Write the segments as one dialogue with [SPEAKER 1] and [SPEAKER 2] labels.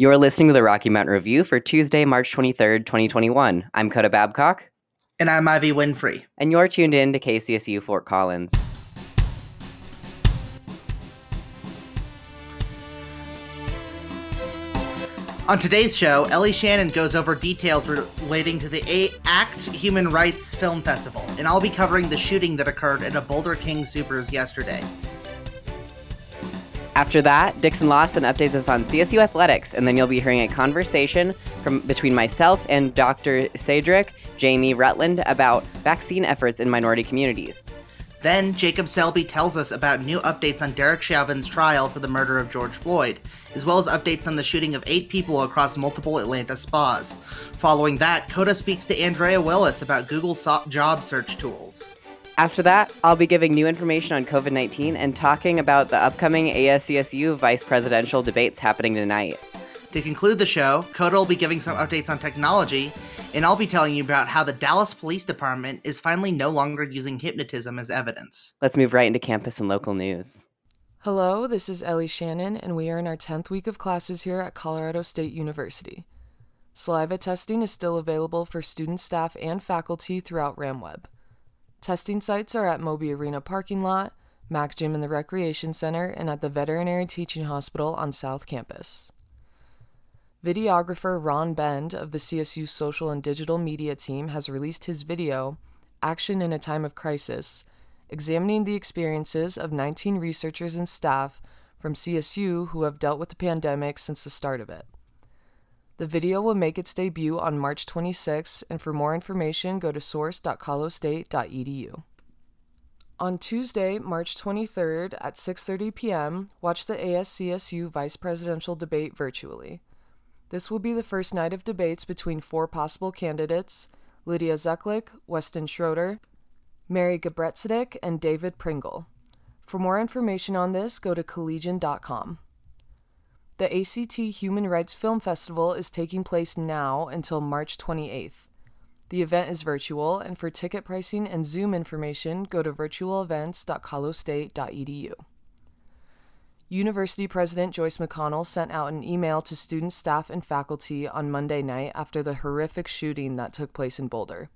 [SPEAKER 1] You're listening to the Rocky Mountain Review for Tuesday, March 23rd, 2021. I'm Coda Babcock.
[SPEAKER 2] And I'm Ivy Winfrey.
[SPEAKER 1] And you're tuned in to KCSU Fort Collins.
[SPEAKER 2] On today's show, Ellie Shannon goes over details relating to the A- ACT Human Rights Film Festival, and I'll be covering the shooting that occurred at a Boulder King Soopers yesterday.
[SPEAKER 1] After that, Dixon Lawson updates us on CSU athletics, and then you'll be hearing a conversation from between myself and Dr. Cedric Jamie Rutland about vaccine efforts in minority communities.
[SPEAKER 2] Then Jacob Selby tells us about new updates on Derek Chauvin's trial for the murder of George Floyd, as well as updates on the shooting of eight people across multiple Atlanta spas. Following that, Coda speaks to Andrea Willis about Google job search tools.
[SPEAKER 1] After that, I'll be giving new information on COVID 19 and talking about the upcoming ASCSU vice presidential debates happening tonight.
[SPEAKER 2] To conclude the show, Coda will be giving some updates on technology, and I'll be telling you about how the Dallas Police Department is finally no longer using hypnotism as evidence.
[SPEAKER 1] Let's move right into campus and local news.
[SPEAKER 3] Hello, this is Ellie Shannon, and we are in our 10th week of classes here at Colorado State University. Saliva testing is still available for student, staff, and faculty throughout RamWeb. Testing sites are at Moby Arena parking lot, Mac Gym in the Recreation Center, and at the Veterinary Teaching Hospital on South Campus. Videographer Ron Bend of the CSU social and digital media team has released his video, Action in a Time of Crisis, examining the experiences of 19 researchers and staff from CSU who have dealt with the pandemic since the start of it. The video will make its debut on March 26, and for more information, go to source.colostate.edu. On Tuesday, March 23rd at 6:30 p.m., watch the ASCSU vice presidential debate virtually. This will be the first night of debates between four possible candidates: Lydia Zeklik, Weston Schroeder, Mary Gebretzidik, and David Pringle. For more information on this, go to collegian.com. The ACT Human Rights Film Festival is taking place now until March 28th. The event is virtual, and for ticket pricing and Zoom information, go to virtualevents.colostate.edu. University President Joyce McConnell sent out an email to students, staff, and faculty on Monday night after the horrific shooting that took place in Boulder.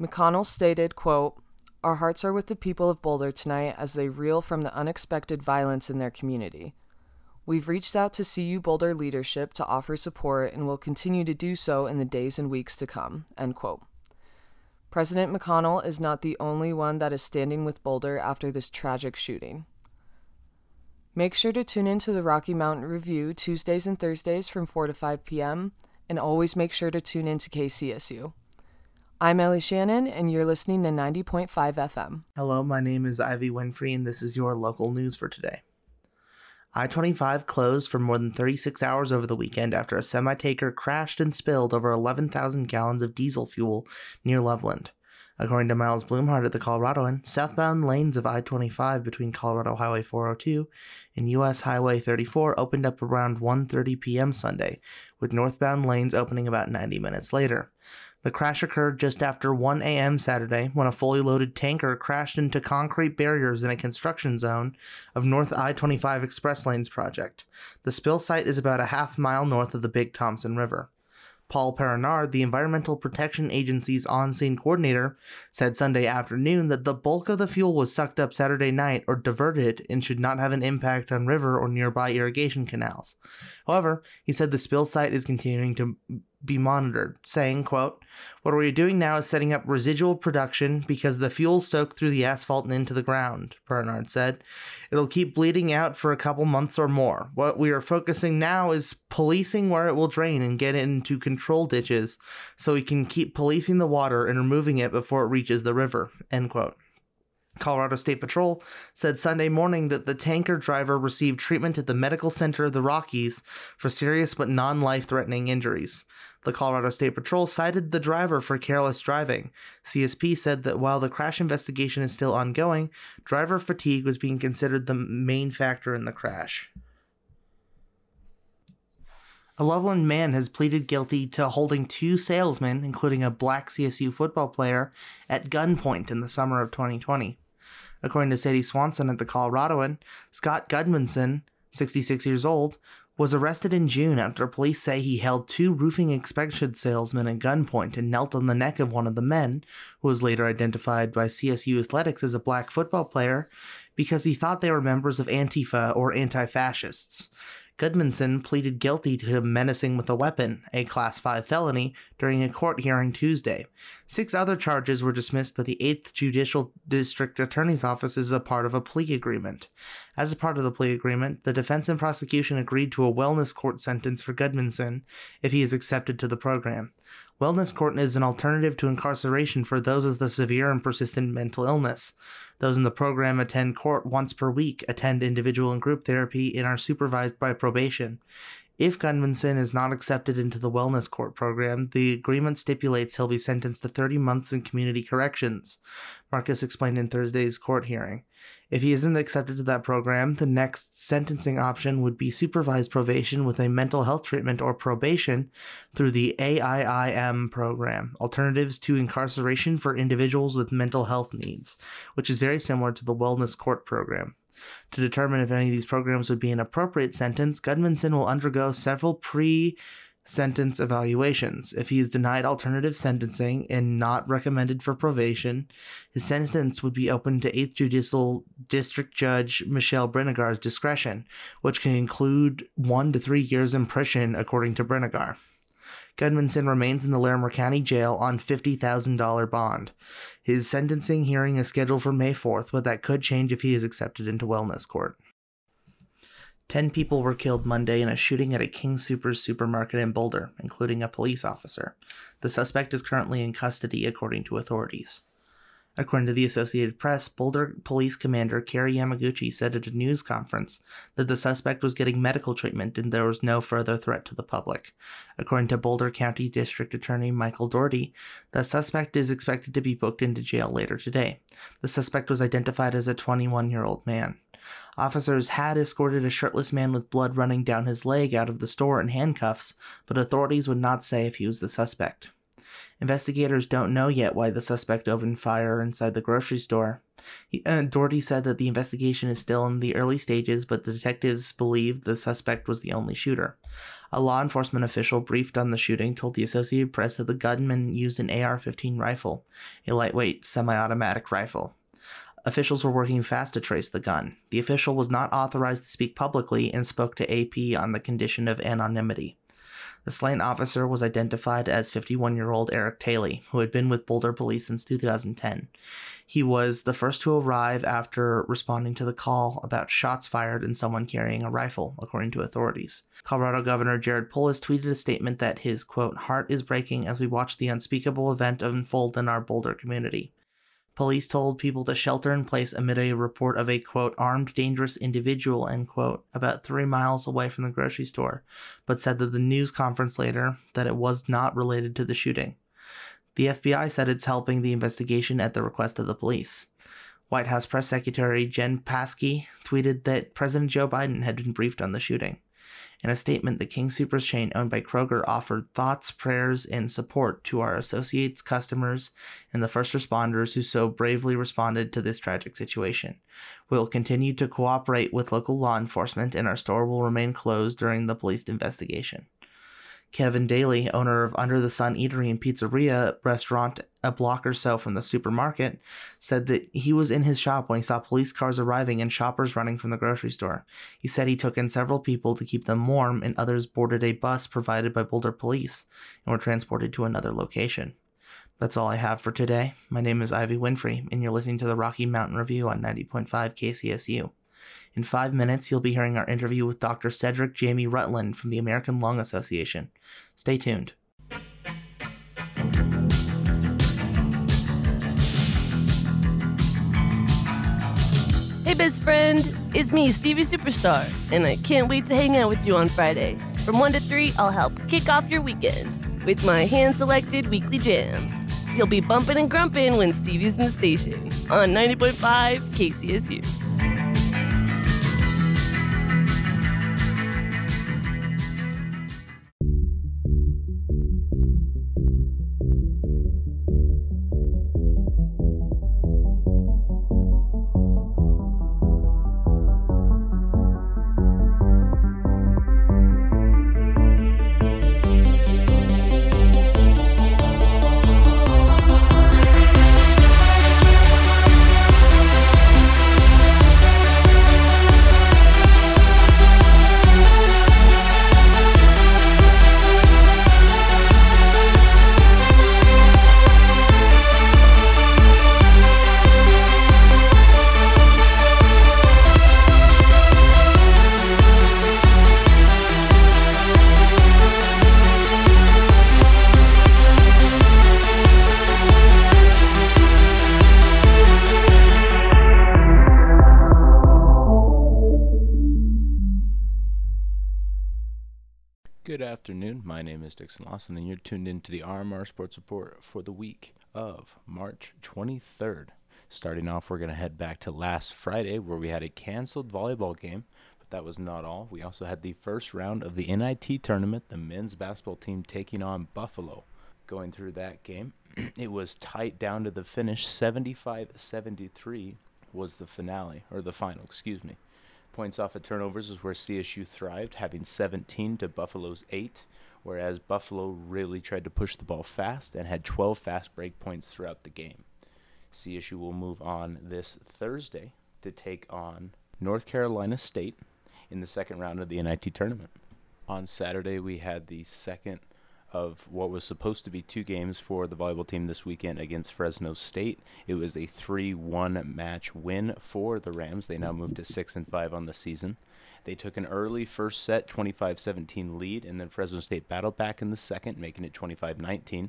[SPEAKER 3] McConnell stated, quote, Our hearts are with the people of Boulder tonight as they reel from the unexpected violence in their community. We've reached out to CU Boulder leadership to offer support and will continue to do so in the days and weeks to come. End quote. President McConnell is not the only one that is standing with Boulder after this tragic shooting. Make sure to tune in to the Rocky Mountain Review Tuesdays and Thursdays from 4 to 5 p.m., and always make sure to tune in to KCSU. I'm Ellie Shannon, and you're listening to 90.5 FM.
[SPEAKER 2] Hello, my name is Ivy Winfrey, and this is your local news for today. I 25 closed for more than 36 hours over the weekend after a semi tanker crashed and spilled over 11,000 gallons of diesel fuel near Loveland. According to Miles Blumhardt at the Coloradoan, southbound lanes of I 25 between Colorado Highway 402 and US Highway 34 opened up around 1:30 p.m. Sunday, with northbound lanes opening about 90 minutes later. The crash occurred just after 1 a.m. Saturday when a fully loaded tanker crashed into concrete barriers in a construction zone of North I 25 Express Lanes project. The spill site is about a half mile north of the Big Thompson River. Paul Peronard, the Environmental Protection Agency's on scene coordinator, said Sunday afternoon that the bulk of the fuel was sucked up Saturday night or diverted and should not have an impact on river or nearby irrigation canals. However, he said the spill site is continuing to be monitored, saying, quote, What we're doing now is setting up residual production because the fuel soaked through the asphalt and into the ground, Bernard said. It'll keep bleeding out for a couple months or more. What we are focusing now is policing where it will drain and get it into control ditches so we can keep policing the water and removing it before it reaches the river, end quote. Colorado State Patrol said Sunday morning that the tanker driver received treatment at the Medical Center of the Rockies for serious but non life threatening injuries. The Colorado State Patrol cited the driver for careless driving. CSP said that while the crash investigation is still ongoing, driver fatigue was being considered the main factor in the crash. A Loveland man has pleaded guilty to holding two salesmen, including a black CSU football player, at gunpoint in the summer of 2020. According to Sadie Swanson at the Coloradoan, Scott Gudmundson, 66 years old, was arrested in June after police say he held two roofing inspection salesmen at gunpoint and knelt on the neck of one of the men, who was later identified by CSU Athletics as a black football player, because he thought they were members of Antifa or anti fascists. Gudmundsson pleaded guilty to menacing with a weapon, a Class 5 felony, during a court hearing Tuesday. Six other charges were dismissed by the 8th Judicial District Attorney's Office as a part of a plea agreement. As a part of the plea agreement, the defense and prosecution agreed to a wellness court sentence for Gudmundsson if he is accepted to the program. Wellness court is an alternative to incarceration for those with a severe and persistent mental illness. Those in the program attend court once per week, attend individual and group therapy, and are supervised by probation. If Gudmundsson is not accepted into the wellness court program, the agreement stipulates he'll be sentenced to 30 months in community corrections, Marcus explained in Thursday's court hearing. If he isn't accepted to that program, the next sentencing option would be supervised probation with a mental health treatment or probation through the AIIM program, Alternatives to Incarceration for Individuals with Mental Health Needs, which is very similar to the Wellness Court program. To determine if any of these programs would be an appropriate sentence, Gudmundsson will undergo several pre sentence evaluations. If he is denied alternative sentencing and not recommended for probation, his sentence would be open to 8th Judicial District Judge Michelle Brinegar's discretion, which can include one to three years in prison, according to Brinegar. Gudmundsson remains in the Larimer County Jail on $50,000 bond. His sentencing hearing is scheduled for May 4th, but that could change if he is accepted into wellness court. Ten people were killed Monday in a shooting at a King Soopers supermarket in Boulder, including a police officer. The suspect is currently in custody, according to authorities. According to the Associated Press, Boulder Police Commander Kerry Yamaguchi said at a news conference that the suspect was getting medical treatment and there was no further threat to the public. According to Boulder County District Attorney Michael Dougherty, the suspect is expected to be booked into jail later today. The suspect was identified as a 21 year old man. Officers had escorted a shirtless man with blood running down his leg out of the store in handcuffs, but authorities would not say if he was the suspect. Investigators don't know yet why the suspect opened fire inside the grocery store. He, uh, Dougherty said that the investigation is still in the early stages, but the detectives believe the suspect was the only shooter. A law enforcement official briefed on the shooting told the Associated Press that the gunman used an AR 15 rifle, a lightweight semi automatic rifle. Officials were working fast to trace the gun. The official was not authorized to speak publicly and spoke to AP on the condition of anonymity. The slain officer was identified as 51 year old Eric Talley, who had been with Boulder Police since 2010. He was the first to arrive after responding to the call about shots fired and someone carrying a rifle, according to authorities. Colorado Governor Jared Polis tweeted a statement that his, quote, heart is breaking as we watch the unspeakable event unfold in our Boulder community. Police told people to shelter in place amid a report of a quote armed dangerous individual end quote about three miles away from the grocery store, but said that the news conference later that it was not related to the shooting. The FBI said it's helping the investigation at the request of the police. White House Press Secretary Jen Psaki tweeted that President Joe Biden had been briefed on the shooting. In a statement, the King Soopers chain owned by Kroger offered thoughts, prayers, and support to our associates, customers, and the first responders who so bravely responded to this tragic situation. We will continue to cooperate with local law enforcement, and our store will remain closed during the police investigation. Kevin Daly, owner of Under the Sun Eatery and Pizzeria restaurant a block or so from the supermarket, said that he was in his shop when he saw police cars arriving and shoppers running from the grocery store. He said he took in several people to keep them warm, and others boarded a bus provided by Boulder Police and were transported to another location. That's all I have for today. My name is Ivy Winfrey, and you're listening to the Rocky Mountain Review on 90.5 KCSU. In five minutes, you'll be hearing our interview with Dr. Cedric Jamie Rutland from the American Lung Association. Stay tuned.
[SPEAKER 4] Hey, best friend, it's me, Stevie Superstar, and I can't wait to hang out with you on Friday. From 1 to 3, I'll help kick off your weekend with my hand selected weekly jams. You'll be bumping and grumping when Stevie's in the station on 90.5 KCSU.
[SPEAKER 5] Afternoon. My name is Dixon Lawson, and you're tuned in to the RMR Sports Report for the week of March 23rd. Starting off, we're going to head back to last Friday where we had a canceled volleyball game, but that was not all. We also had the first round of the NIT tournament, the men's basketball team taking on Buffalo. Going through that game, it was tight down to the finish. 75 73 was the finale, or the final, excuse me. Points off of turnovers is where CSU thrived, having 17 to Buffalo's 8, whereas Buffalo really tried to push the ball fast and had 12 fast break points throughout the game. CSU will move on this Thursday to take on North Carolina State in the second round of the NIT tournament. On Saturday, we had the second of what was supposed to be two games for the volleyball team this weekend against Fresno State. It was a 3-1 match win for the Rams. They now move to 6 and 5 on the season. They took an early first set 25-17 lead and then Fresno State battled back in the second, making it 25-19.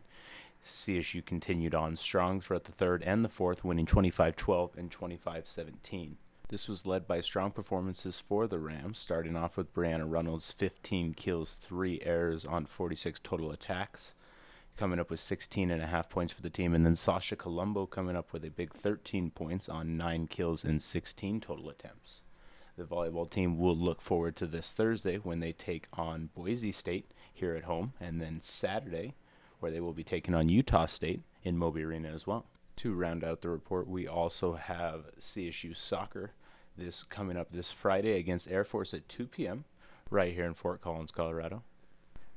[SPEAKER 5] CSU continued on strong throughout the third and the fourth, winning 25-12 and 25-17. This was led by strong performances for the Rams, starting off with Brianna Reynolds' 15 kills, 3 errors on 46 total attacks, coming up with 16 and a half points for the team, and then Sasha Colombo coming up with a big 13 points on 9 kills and 16 total attempts. The volleyball team will look forward to this Thursday when they take on Boise State here at home, and then Saturday where they will be taking on Utah State in Moby Arena as well. To round out the report, we also have CSU soccer this coming up this Friday against Air Force at 2 p.m. right here in Fort Collins, Colorado.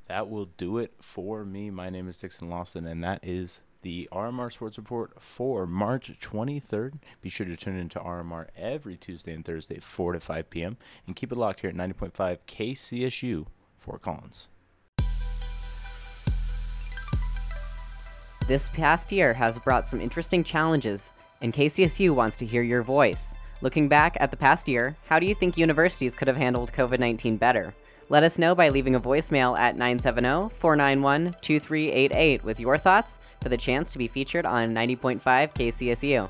[SPEAKER 5] That will do it for me. My name is Dixon Lawson, and that is the RMR Sports Report for March 23rd. Be sure to tune into RMR every Tuesday and Thursday, 4 to 5 p.m., and keep it locked here at 90.5 KCSU, Fort Collins.
[SPEAKER 1] This past year has brought some interesting challenges, and KCSU wants to hear your voice. Looking back at the past year, how do you think universities could have handled COVID 19 better? Let us know by leaving a voicemail at 970 491 2388 with your thoughts for the chance to be featured on 90.5 KCSU.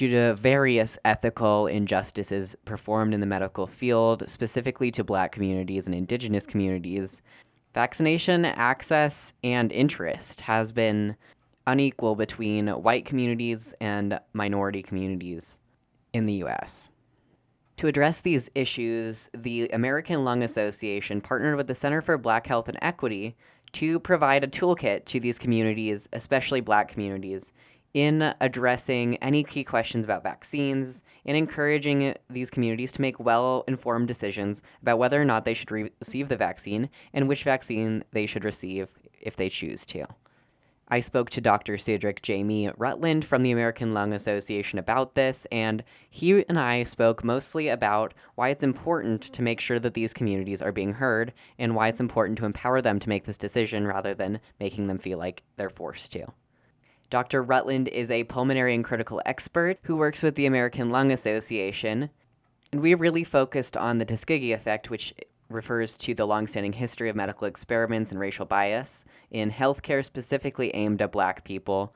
[SPEAKER 1] Due to various ethical injustices performed in the medical field, specifically to black communities and indigenous communities, vaccination access and interest has been unequal between white communities and minority communities in the US. To address these issues, the American Lung Association partnered with the Center for Black Health and Equity to provide a toolkit to these communities, especially black communities, in addressing any key questions about vaccines and encouraging these communities to make well informed decisions about whether or not they should re- receive the vaccine and which vaccine they should receive if they choose to. I spoke to Dr. Cedric Jamie Rutland from the American Lung Association about this, and he and I spoke mostly about why it's important to make sure that these communities are being heard and why it's important to empower them to make this decision rather than making them feel like they're forced to. Dr. Rutland is a pulmonary and critical expert who works with the American Lung Association. And we really focused on the Tuskegee effect, which refers to the longstanding history of medical experiments and racial bias in healthcare specifically aimed at black people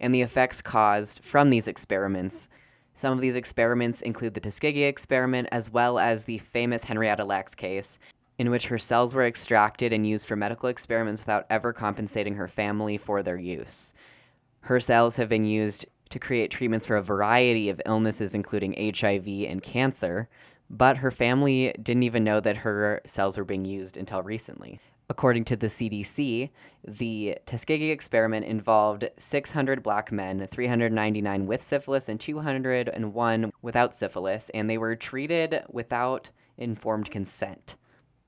[SPEAKER 1] and the effects caused from these experiments. Some of these experiments include the Tuskegee experiment as well as the famous Henrietta Lacks case, in which her cells were extracted and used for medical experiments without ever compensating her family for their use. Her cells have been used to create treatments for a variety of illnesses, including HIV and cancer, but her family didn't even know that her cells were being used until recently. According to the CDC, the Tuskegee experiment involved 600 black men, 399 with syphilis, and 201 without syphilis, and they were treated without informed consent.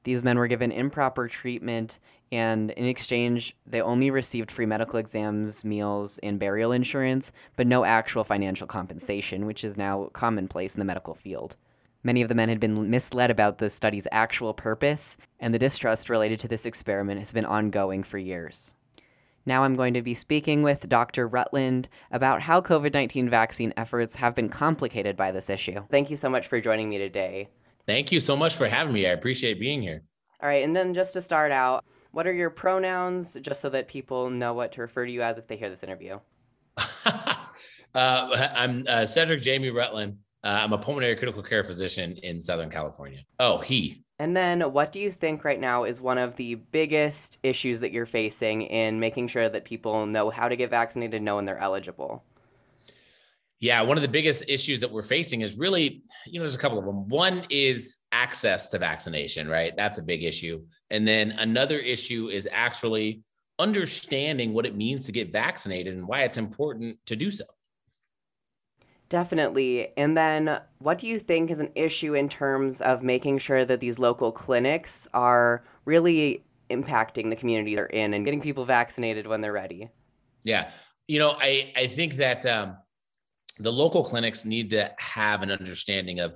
[SPEAKER 1] These men were given improper treatment and in exchange, they only received free medical exams, meals, and burial insurance, but no actual financial compensation, which is now commonplace in the medical field. Many of the men had been misled about the study's actual purpose, and the distrust related to this experiment has been ongoing for years. Now I'm going to be speaking with Dr. Rutland about how COVID 19 vaccine efforts have been complicated by this issue. Thank you so much for joining me today.
[SPEAKER 6] Thank you so much for having me. I appreciate being here.
[SPEAKER 1] All right, and then just to start out, what are your pronouns, just so that people know what to refer to you as if they hear this interview?
[SPEAKER 6] Uh, I'm uh, Cedric Jamie Rutland. Uh, I'm a pulmonary critical care physician in Southern California. Oh, he.
[SPEAKER 1] And then, what do you think right now is one of the biggest issues that you're facing in making sure that people know how to get vaccinated, know when they're eligible?
[SPEAKER 6] Yeah, one of the biggest issues that we're facing is really, you know, there's a couple of them. One is access to vaccination, right? That's a big issue. And then another issue is actually understanding what it means to get vaccinated and why it's important to do so.
[SPEAKER 1] Definitely. And then what do you think is an issue in terms of making sure that these local clinics are really impacting the community they're in and getting people vaccinated when they're ready?
[SPEAKER 6] Yeah. You know, I, I think that um, the local clinics need to have an understanding of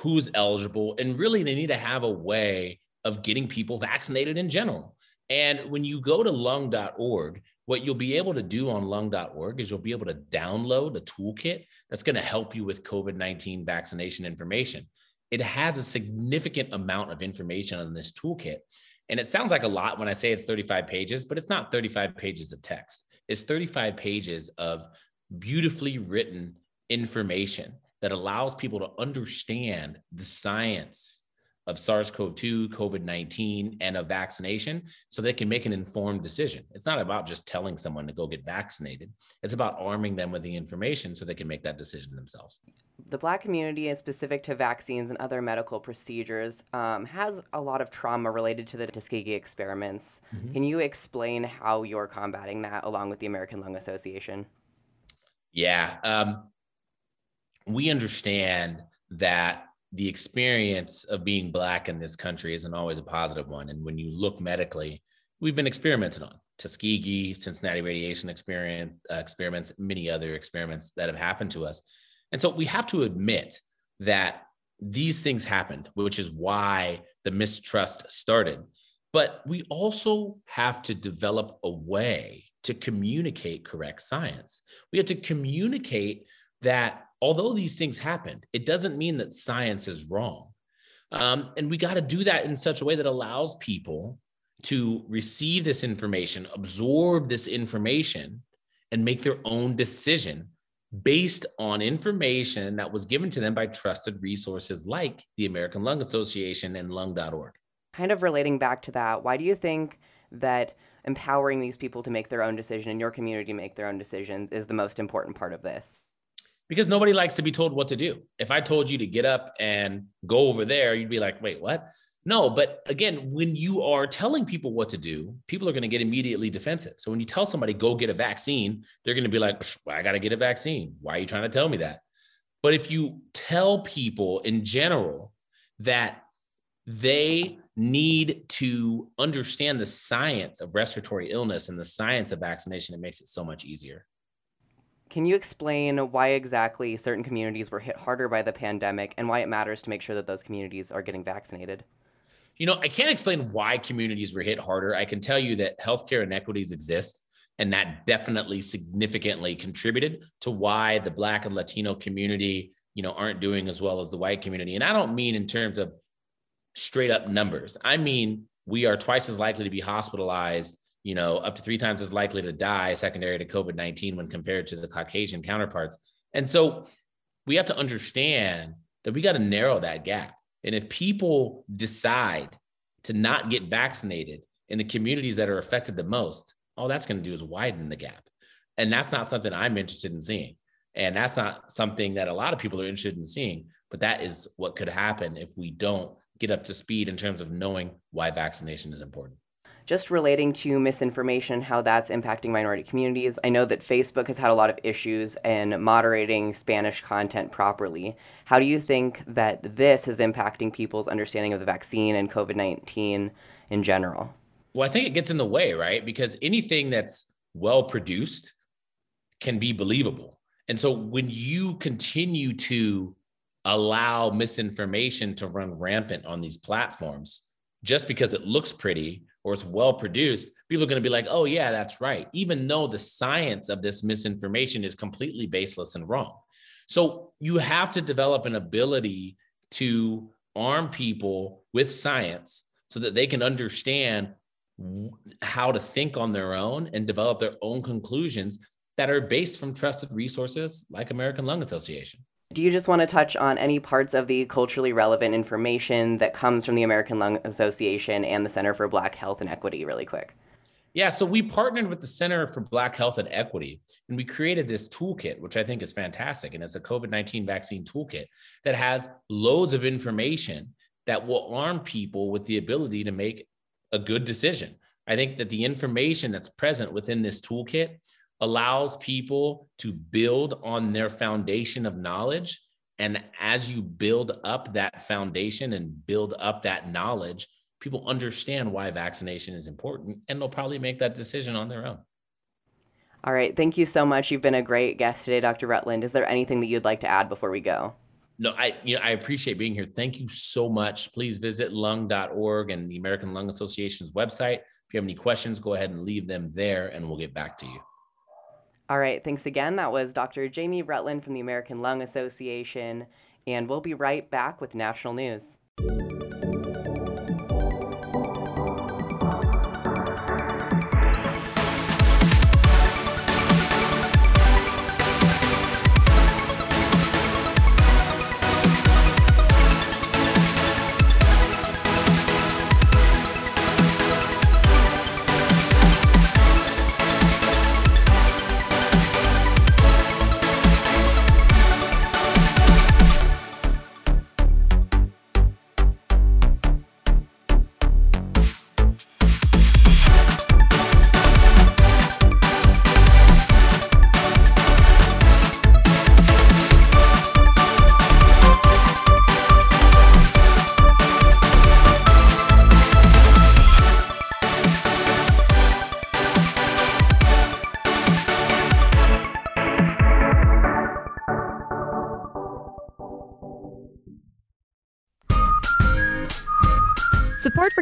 [SPEAKER 6] who's eligible and really they need to have a way of getting people vaccinated in general. And when you go to lung.org, what you'll be able to do on lung.org is you'll be able to download a toolkit that's going to help you with COVID 19 vaccination information. It has a significant amount of information on this toolkit. And it sounds like a lot when I say it's 35 pages, but it's not 35 pages of text. It's 35 pages of beautifully written information that allows people to understand the science of SARS CoV 2, COVID 19, and of vaccination so they can make an informed decision. It's not about just telling someone to go get vaccinated, it's about arming them with the information so they can make that decision themselves.
[SPEAKER 1] The Black community, is specific to vaccines and other medical procedures, um, has a lot of trauma related to the Tuskegee experiments. Mm-hmm. Can you explain how you're combating that along with the American Lung Association?
[SPEAKER 6] Yeah. Um, we understand that the experience of being black in this country isn't always a positive one. And when you look medically, we've been experimented on Tuskegee, Cincinnati radiation experience, uh, experiments, many other experiments that have happened to us. And so we have to admit that these things happened, which is why the mistrust started. But we also have to develop a way to communicate correct science. We have to communicate that although these things happened, it doesn't mean that science is wrong. Um, and we got to do that in such a way that allows people to receive this information, absorb this information, and make their own decision based on information that was given to them by trusted resources like the American Lung Association and lung.org.
[SPEAKER 1] Kind of relating back to that, why do you think that empowering these people to make their own decision and your community make their own decisions is the most important part of this?
[SPEAKER 6] Because nobody likes to be told what to do. If I told you to get up and go over there, you'd be like, wait, what? No, but again, when you are telling people what to do, people are going to get immediately defensive. So when you tell somebody, go get a vaccine, they're going to be like, I got to get a vaccine. Why are you trying to tell me that? But if you tell people in general that they need to understand the science of respiratory illness and the science of vaccination, it makes it so much easier.
[SPEAKER 1] Can you explain why exactly certain communities were hit harder by the pandemic and why it matters to make sure that those communities are getting vaccinated?
[SPEAKER 6] You know, I can't explain why communities were hit harder. I can tell you that healthcare inequities exist, and that definitely significantly contributed to why the Black and Latino community, you know, aren't doing as well as the white community. And I don't mean in terms of straight up numbers. I mean, we are twice as likely to be hospitalized you know, up to three times as likely to die secondary to COVID 19 when compared to the Caucasian counterparts. And so we have to understand that we got to narrow that gap. And if people decide to not get vaccinated in the communities that are affected the most, all that's going to do is widen the gap. And that's not something I'm interested in seeing. And that's not something that a lot of people are interested in seeing. But that is what could happen if we don't get up to speed in terms of knowing why vaccination is important
[SPEAKER 1] just relating to misinformation, how that's impacting minority communities. I know that Facebook has had a lot of issues in moderating Spanish content properly. How do you think that this is impacting people's understanding of the vaccine and COVID 19 in general?
[SPEAKER 6] Well, I think it gets in the way, right? Because anything that's well produced can be believable. And so when you continue to allow misinformation to run rampant on these platforms, just because it looks pretty or it's well produced, people are going to be like, oh, yeah, that's right, even though the science of this misinformation is completely baseless and wrong. So you have to develop an ability to arm people with science so that they can understand how to think on their own and develop their own conclusions that are based from trusted resources like American Lung Association.
[SPEAKER 1] Do you just want to touch on any parts of the culturally relevant information that comes from the American Lung Association and the Center for Black Health and Equity, really quick?
[SPEAKER 6] Yeah, so we partnered with the Center for Black Health and Equity, and we created this toolkit, which I think is fantastic. And it's a COVID 19 vaccine toolkit that has loads of information that will arm people with the ability to make a good decision. I think that the information that's present within this toolkit allows people to build on their foundation of knowledge. And as you build up that foundation and build up that knowledge, people understand why vaccination is important and they'll probably make that decision on their own.
[SPEAKER 1] All right. Thank you so much. You've been a great guest today, Dr. Rutland. Is there anything that you'd like to add before we go?
[SPEAKER 6] No, I you know I appreciate being here. Thank you so much. Please visit lung.org and the American Lung Association's website. If you have any questions, go ahead and leave them there and we'll get back to you.
[SPEAKER 1] All right. Thanks again. That was Dr. Jamie Rutland from the American Lung Association. And we'll be right back with national news.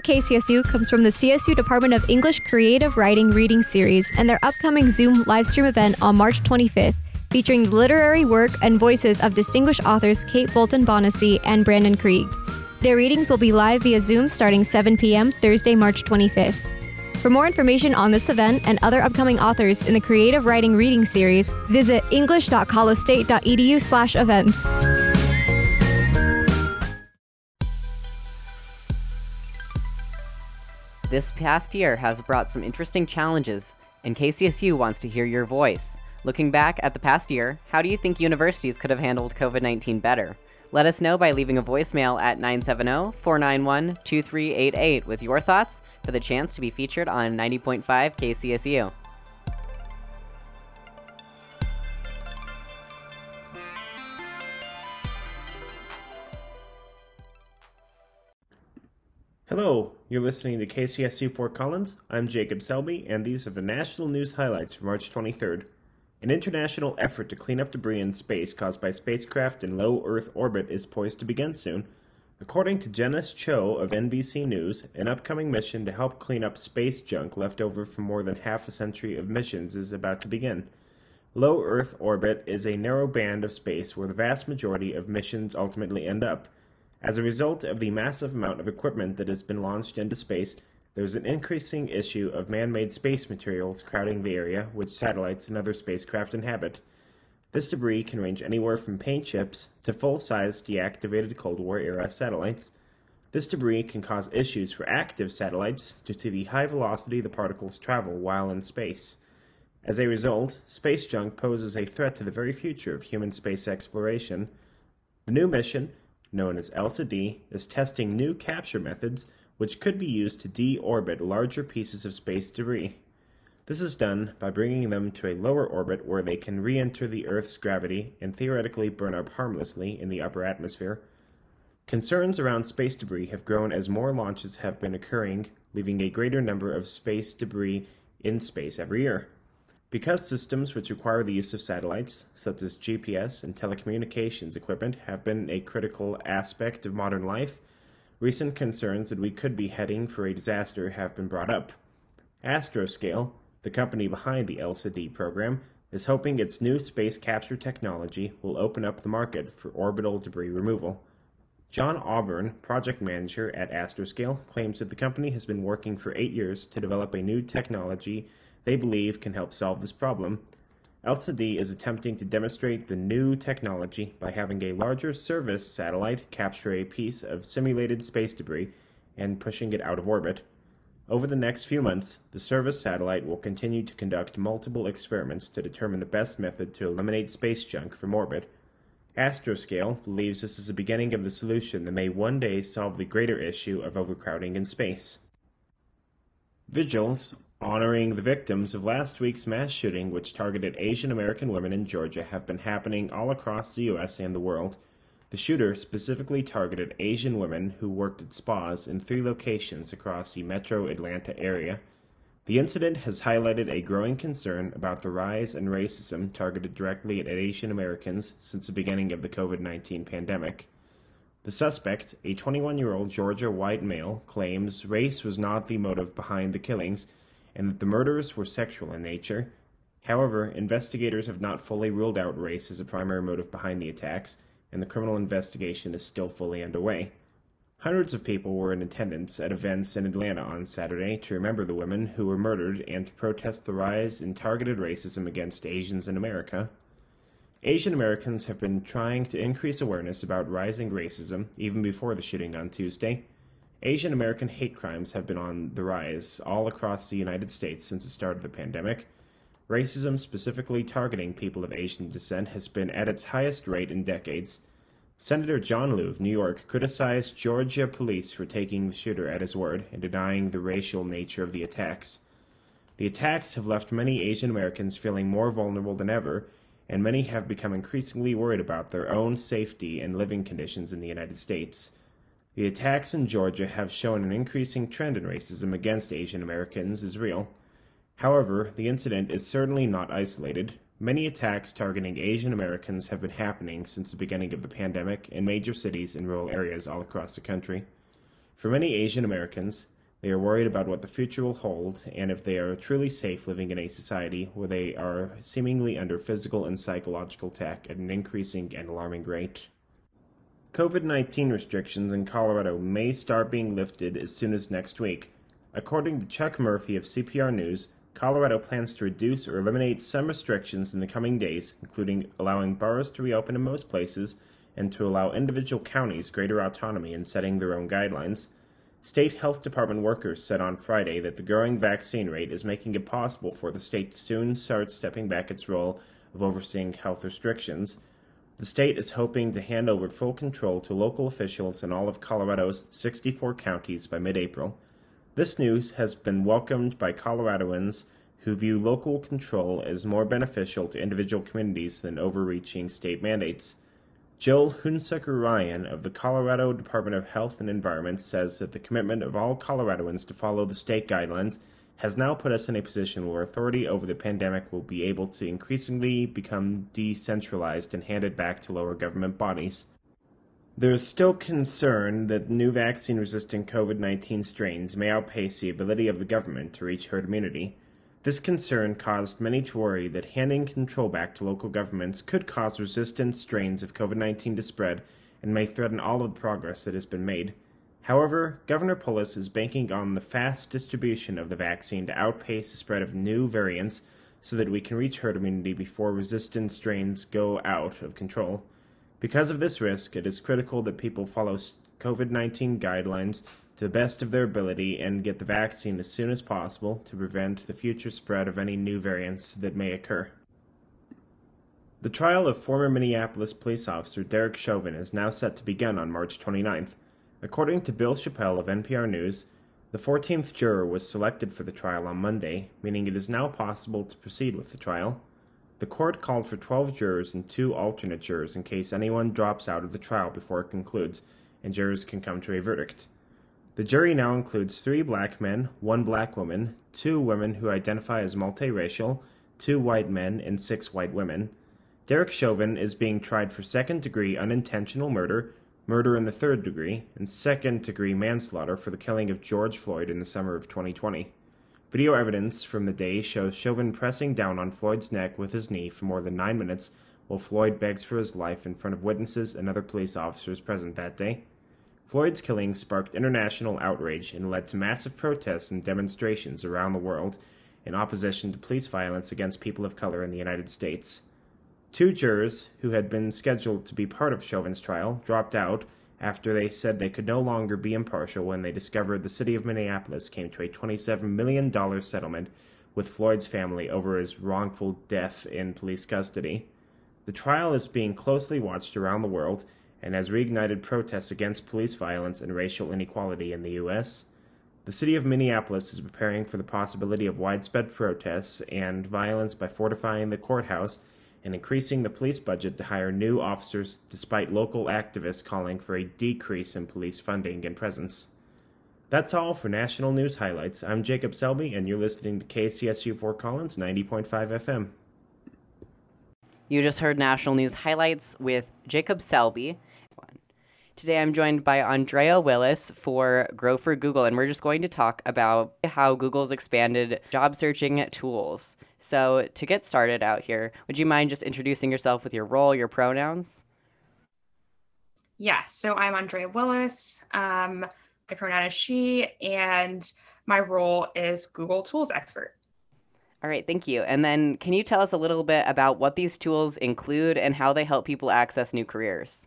[SPEAKER 7] KCSU comes from the CSU Department of English Creative Writing Reading Series and their upcoming Zoom livestream event on March 25th, featuring the literary work and voices of distinguished authors Kate Bolton Bonnici and Brandon Krieg. Their readings will be live via Zoom starting 7 p.m. Thursday, March 25th. For more information on this event and other upcoming authors in the Creative Writing Reading Series, visit english.colostate.edu/events.
[SPEAKER 1] This past year has brought some interesting challenges, and KCSU wants to hear your voice. Looking back at the past year, how do you think universities could have handled COVID 19 better? Let us know by leaving a voicemail at 970 491 2388 with your thoughts for the chance to be featured on 90.5 KCSU.
[SPEAKER 8] Hello, you're listening to KCSU Fort Collins. I'm Jacob Selby, and these are the national news highlights for March 23rd. An international effort to clean up debris in space caused by spacecraft in low Earth orbit is poised to begin soon. According to Denise Chow of NBC News, an upcoming mission to help clean up space junk left over from more than half a century of missions is about to begin. Low Earth orbit is a narrow band of space where the vast majority of missions ultimately end up. As a result of the massive amount of equipment that has been launched into space, there's an increasing issue of man made space materials crowding the area which satellites and other spacecraft inhabit. This debris can range anywhere from paint chips to full size deactivated Cold War era satellites. This debris can cause issues for active satellites due to the high velocity the particles travel while in space. As a result, space junk poses a threat to the very future of human space exploration. The new mission, known as ELSA-D, is testing new capture methods which could be used to deorbit larger pieces of space debris. This is done by bringing them to a lower orbit where they can re enter the Earth's gravity and theoretically burn up harmlessly in the upper atmosphere. Concerns around space debris have grown as more launches have been occurring, leaving a greater number of space debris in space every year. Because systems which require the use of satellites, such as GPS and telecommunications equipment, have been a critical aspect of modern life, recent concerns that we could be heading for a disaster have been brought up. Astroscale, the company behind the ELSA-D program, is hoping its new space capture technology will open up the market for orbital debris removal. John Auburn, project manager at Astroscale, claims that the company has been working for eight years to develop a new technology they believe can help solve this problem. ELSA-D is attempting to demonstrate the new technology by having a larger service satellite capture a piece of simulated space debris and pushing it out of orbit. Over the next few months, the service satellite will continue to conduct multiple experiments to determine the best method to eliminate space junk from orbit. Astroscale believes this is the beginning of the solution that may one day solve the greater issue of overcrowding in space. Vigils, honoring the victims of last week's mass shooting which targeted Asian American women in Georgia, have been happening all across the U.S. and the world. The shooter specifically targeted Asian women who worked at spas in three locations across the metro Atlanta area. The incident has highlighted a growing concern about the rise in racism targeted directly at Asian Americans since the beginning of the COVID 19 pandemic. The suspect, a 21 year old Georgia white male, claims race was not the motive behind the killings and that the murders were sexual in nature. However, investigators have not fully ruled out race as a primary motive behind the attacks and the criminal investigation is still fully underway. Hundreds of people were in attendance at events in Atlanta on Saturday to remember the women who were murdered and to protest the rise in targeted racism against Asians in America. Asian Americans have been trying to increase awareness about rising racism even before the shooting on Tuesday. Asian American hate crimes have been on the rise all across the United States since the start of the pandemic. Racism, specifically targeting people of Asian descent, has been at its highest rate in decades. Senator John Liu of New York criticized Georgia police for taking the shooter at his word and denying the racial nature of the attacks. The attacks have left many Asian Americans feeling more vulnerable than ever, and many have become increasingly worried about their own safety and living conditions in the United States. The attacks in Georgia have shown an increasing trend in racism against Asian Americans is real. However, the incident is certainly not isolated. Many attacks targeting Asian Americans have been happening since the beginning of the pandemic in major cities and rural areas all across the country. For many Asian Americans, they are worried about what the future will hold and if they are truly safe living in a society where they are seemingly under physical and psychological attack at an increasing and alarming rate. COVID 19 restrictions in Colorado may start being lifted as soon as next week. According to Chuck Murphy of CPR News, Colorado plans to reduce or eliminate some restrictions in the coming days, including allowing bars to reopen in most places and to allow individual counties greater autonomy in setting their own guidelines. State Health Department workers said on Friday that the growing vaccine rate is making it possible for the state to soon start stepping back its role of overseeing health restrictions. The state is hoping to hand over full control to local officials in all of Colorado's 64 counties by mid April. This news has been welcomed by Coloradoans who view local control as more beneficial to individual communities than overreaching state mandates. Jill Hunsaker Ryan of the Colorado Department of Health and Environment says that the commitment of all Coloradoans to follow the state guidelines has now put us in a position where authority over the pandemic will be able to increasingly become decentralized and handed back to lower government bodies. There is still concern that new vaccine resistant COVID 19 strains may outpace the ability of the government to reach herd immunity. This concern caused many to worry that handing control back to local governments could cause resistant strains of COVID 19 to spread and may threaten all of the progress that has been made. However, Governor Polis is banking on the fast distribution of the vaccine to outpace the spread of new variants so that we can reach herd immunity before resistant strains go out of control. Because of this risk, it is critical that people follow COVID 19 guidelines to the best of their ability and get the vaccine as soon as possible to prevent the future spread of any new variants that may occur. The trial of former Minneapolis police officer Derek Chauvin is now set to begin on March 29th. According to Bill Chappell of NPR News, the 14th juror was selected for the trial on Monday, meaning it is now possible to proceed with the trial. The court called for 12 jurors and two alternate jurors in case anyone drops out of the trial before it concludes, and jurors can come to a verdict. The jury now includes three black men, one black woman, two women who identify as multiracial, two white men, and six white women. Derek Chauvin is being tried for second degree unintentional murder, murder in the third degree, and second degree manslaughter for the killing of George Floyd in the summer of 2020. Video evidence from the day shows Chauvin pressing down on Floyd's neck with his knee for more than nine minutes while Floyd begs for his life in front of witnesses and other police officers present that day. Floyd's killing sparked international outrage and led to massive protests and demonstrations around the world, in opposition to police violence against people of color in the United States. Two jurors, who had been scheduled to be part of Chauvin's trial, dropped out after they said they could no longer be impartial when they discovered the city of Minneapolis came to a $27 million settlement with Floyd's family over his wrongful death in police custody. The trial is being closely watched around the world and has reignited protests against police violence and racial inequality in the U.S. The city of Minneapolis is preparing for the possibility of widespread protests and violence by fortifying the courthouse and increasing the police budget to hire new officers, despite local activists calling for a decrease in police funding and presence. That's all for National News Highlights. I'm Jacob Selby, and you're listening to KCSU Fort Collins 90.5 FM.
[SPEAKER 1] You just heard National News Highlights with Jacob Selby. Today I'm joined by Andrea Willis for Grow for Google, and we're just going to talk about how Google's expanded job searching tools. So, to get started out here, would you mind just introducing yourself with your role, your pronouns?
[SPEAKER 9] Yes, yeah, so I'm Andrea Willis. Um, my pronoun is she, and my role is Google Tools expert.
[SPEAKER 1] All right, thank you. And then, can you tell us a little bit about what these tools include and how they help people access new careers?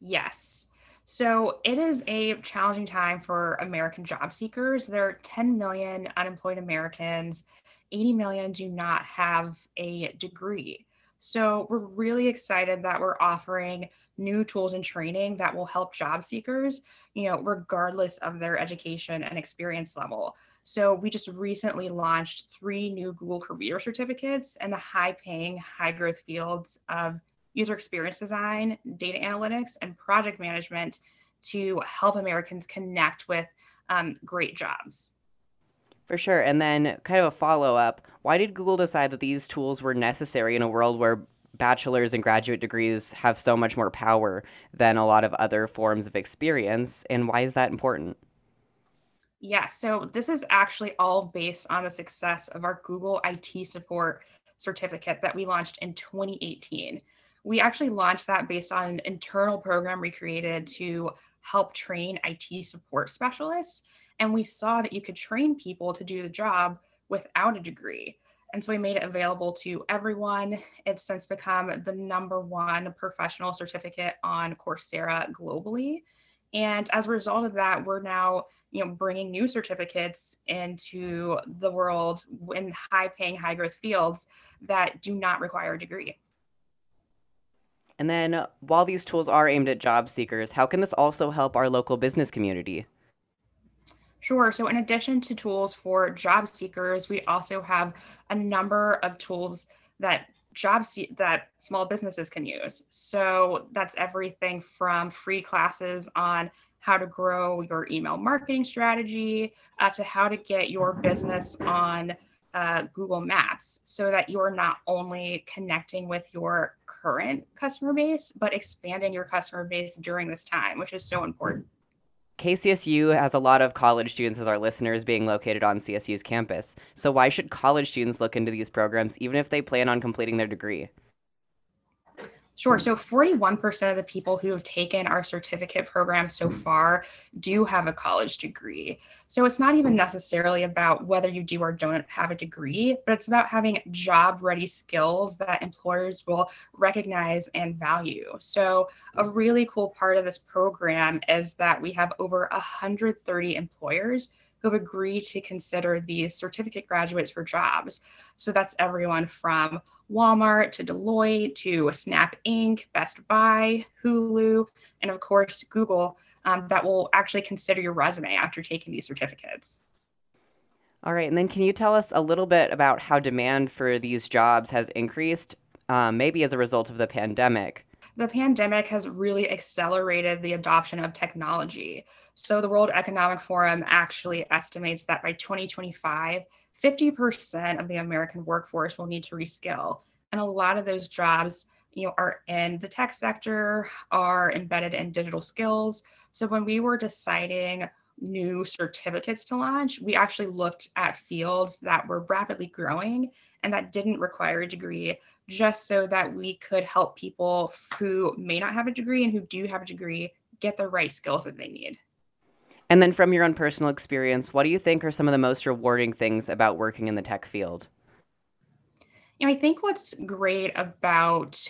[SPEAKER 9] Yes. So it is a challenging time for American job seekers. There are 10 million unemployed Americans, 80 million do not have a degree. So we're really excited that we're offering new tools and training that will help job seekers, you know, regardless of their education and experience level. So we just recently launched three new Google career certificates in the high paying, high growth fields of user experience design, data analytics, and project management to help Americans connect with um, great jobs.
[SPEAKER 1] For sure. And then, kind of a follow up why did Google decide that these tools were necessary in a world where bachelor's and graduate degrees have so much more power than a lot of other forms of experience? And why is that important?
[SPEAKER 9] Yeah, so this is actually all based on the success of our Google IT support certificate that we launched in 2018 we actually launched that based on an internal program we created to help train IT support specialists. And we saw that you could train people to do the job without a degree. And so we made it available to everyone. It's since become the number one professional certificate on Coursera globally. And as a result of that, we're now, you know, bringing new certificates into the world in high-paying, high-growth fields that do not require a degree.
[SPEAKER 1] And then, while these tools are aimed at job seekers, how can this also help our local business community?
[SPEAKER 9] Sure. So, in addition to tools for job seekers, we also have a number of tools that jobs se- that small businesses can use. So, that's everything from free classes on how to grow your email marketing strategy uh, to how to get your business on uh, Google Maps so that you're not only connecting with your current customer base, but expanding your customer base during this time, which is so important.
[SPEAKER 1] KCSU has a lot of college students as our listeners being located on CSU's campus. So, why should college students look into these programs even if they plan on completing their degree?
[SPEAKER 9] Sure. Mm-hmm. So 41% of the people who have taken our certificate program so mm-hmm. far do have a college degree. So it's not even mm-hmm. necessarily about whether you do or don't have a degree, but it's about having job ready skills that employers will recognize and value. So a really cool part of this program is that we have over 130 employers who have agreed to consider these certificate graduates for jobs. So that's everyone from Walmart to Deloitte to Snap Inc., Best Buy, Hulu, and of course, Google um, that will actually consider your resume after taking these certificates.
[SPEAKER 1] All right. And then can you tell us a little bit about how demand for these jobs has increased, um, maybe as a result of the pandemic?
[SPEAKER 9] The pandemic has really accelerated the adoption of technology. So, the World Economic Forum actually estimates that by 2025, 50% of the American workforce will need to reskill. And a lot of those jobs, you know, are in the tech sector, are embedded in digital skills. So, when we were deciding new certificates to launch, we actually looked at fields that were rapidly growing and that didn't require a degree, just so that we could help people who may not have a degree and who do have a degree get the right skills that they need.
[SPEAKER 1] And then, from your own personal experience, what do you think are some of the most rewarding things about working in the tech field?
[SPEAKER 9] You know, I think what's great about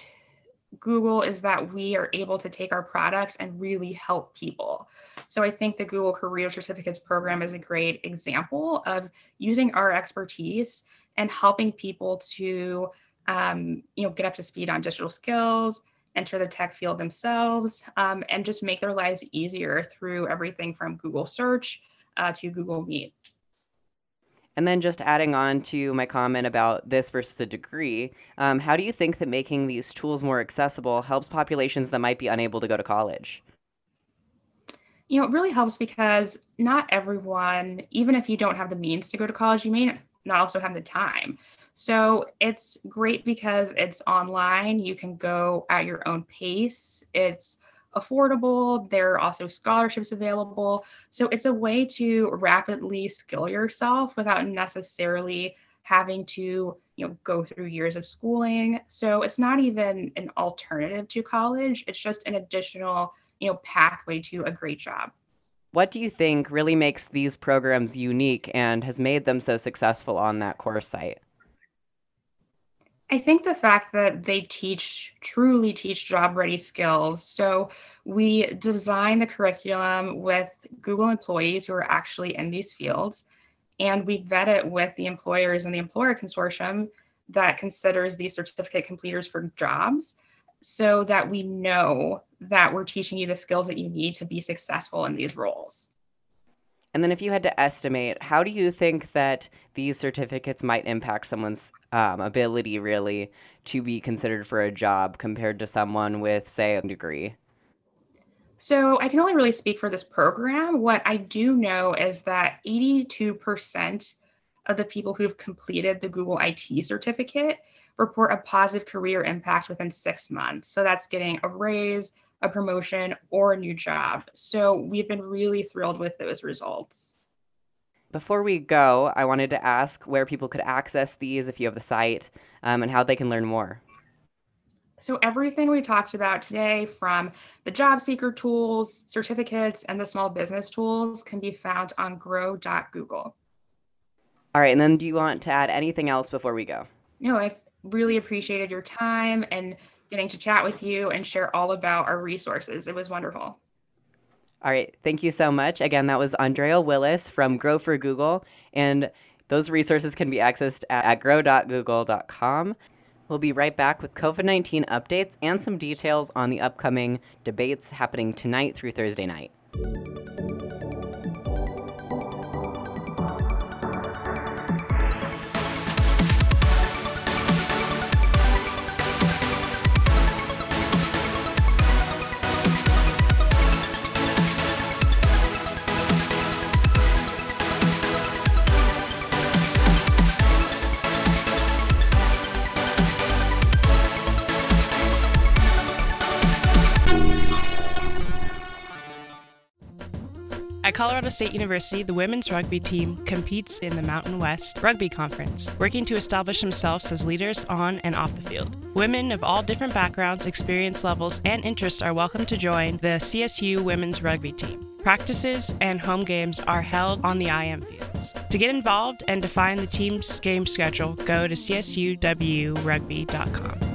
[SPEAKER 9] Google is that we are able to take our products and really help people. So I think the Google Career Certificates program is a great example of using our expertise and helping people to, um, you know, get up to speed on digital skills, enter the tech field themselves, um, and just make their lives easier through everything from Google Search uh, to Google Meet.
[SPEAKER 1] And then just adding on to my comment about this versus a degree, um, how do you think that making these tools more accessible helps populations that might be unable to go to college?
[SPEAKER 9] You know, it really helps because not everyone, even if you don't have the means to go to college, you may not also have the time. So it's great because it's online. You can go at your own pace. It's affordable. There are also scholarships available. So it's a way to rapidly skill yourself without necessarily having to, you know, go through years of schooling. So it's not even an alternative to college. It's just an additional, you know, pathway to a great job.
[SPEAKER 1] What do you think really makes these programs unique and has made them so successful on that course site?
[SPEAKER 9] I think the fact that they teach, truly teach job ready skills. So we design the curriculum with Google employees who are actually in these fields, and we vet it with the employers and the employer consortium that considers these certificate completers for jobs so that we know that we're teaching you the skills that you need to be successful in these roles.
[SPEAKER 1] And then, if you had to estimate, how do you think that these certificates might impact someone's um, ability really to be considered for a job compared to someone with, say, a degree?
[SPEAKER 9] So, I can only really speak for this program. What I do know is that 82% of the people who've completed the Google IT certificate report a positive career impact within six months. So, that's getting a raise a promotion, or a new job. So we've been really thrilled with those results.
[SPEAKER 1] Before we go, I wanted to ask where people could access these if you have the site um, and how they can learn more.
[SPEAKER 9] So, everything we talked about today, from the job seeker tools, certificates, and the small business tools, can be found on grow.google.
[SPEAKER 1] All right. And then, do you want to add anything else before we go?
[SPEAKER 9] No, I've really appreciated your time and getting to chat with you and share all about our resources. It was wonderful.
[SPEAKER 1] All right. Thank you so much. Again, that was Andrea Willis from Grow for Google. And those resources can be accessed at, at grow.google.com. We'll be right back with COVID 19 updates and some details on the upcoming debates happening tonight through Thursday night.
[SPEAKER 10] Colorado State University, the women's rugby team competes in the Mountain West Rugby Conference, working to establish themselves as leaders on and off the field. Women of all different backgrounds, experience levels, and interests are welcome to join the CSU women's rugby team. Practices and home games are held on the IM fields. To get involved and to find the team's game schedule, go to csuwrugby.com.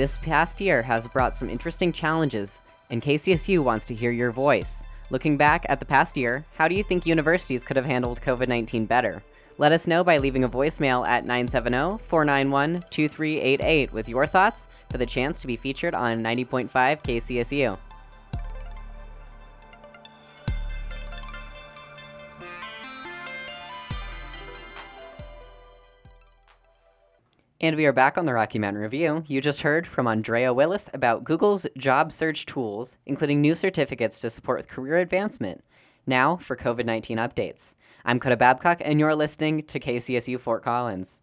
[SPEAKER 1] This past year has brought some interesting challenges, and KCSU wants to hear your voice. Looking back at the past year, how do you think universities could have handled COVID 19 better? Let us know by leaving a voicemail at 970 491 2388 with your thoughts for the chance to be featured on 90.5 KCSU. And we are back on the Rocky Mountain Review. You just heard from Andrea Willis about Google's job search tools, including new certificates to support with career advancement. Now for COVID 19 updates. I'm Coda Babcock, and you're listening to KCSU Fort Collins.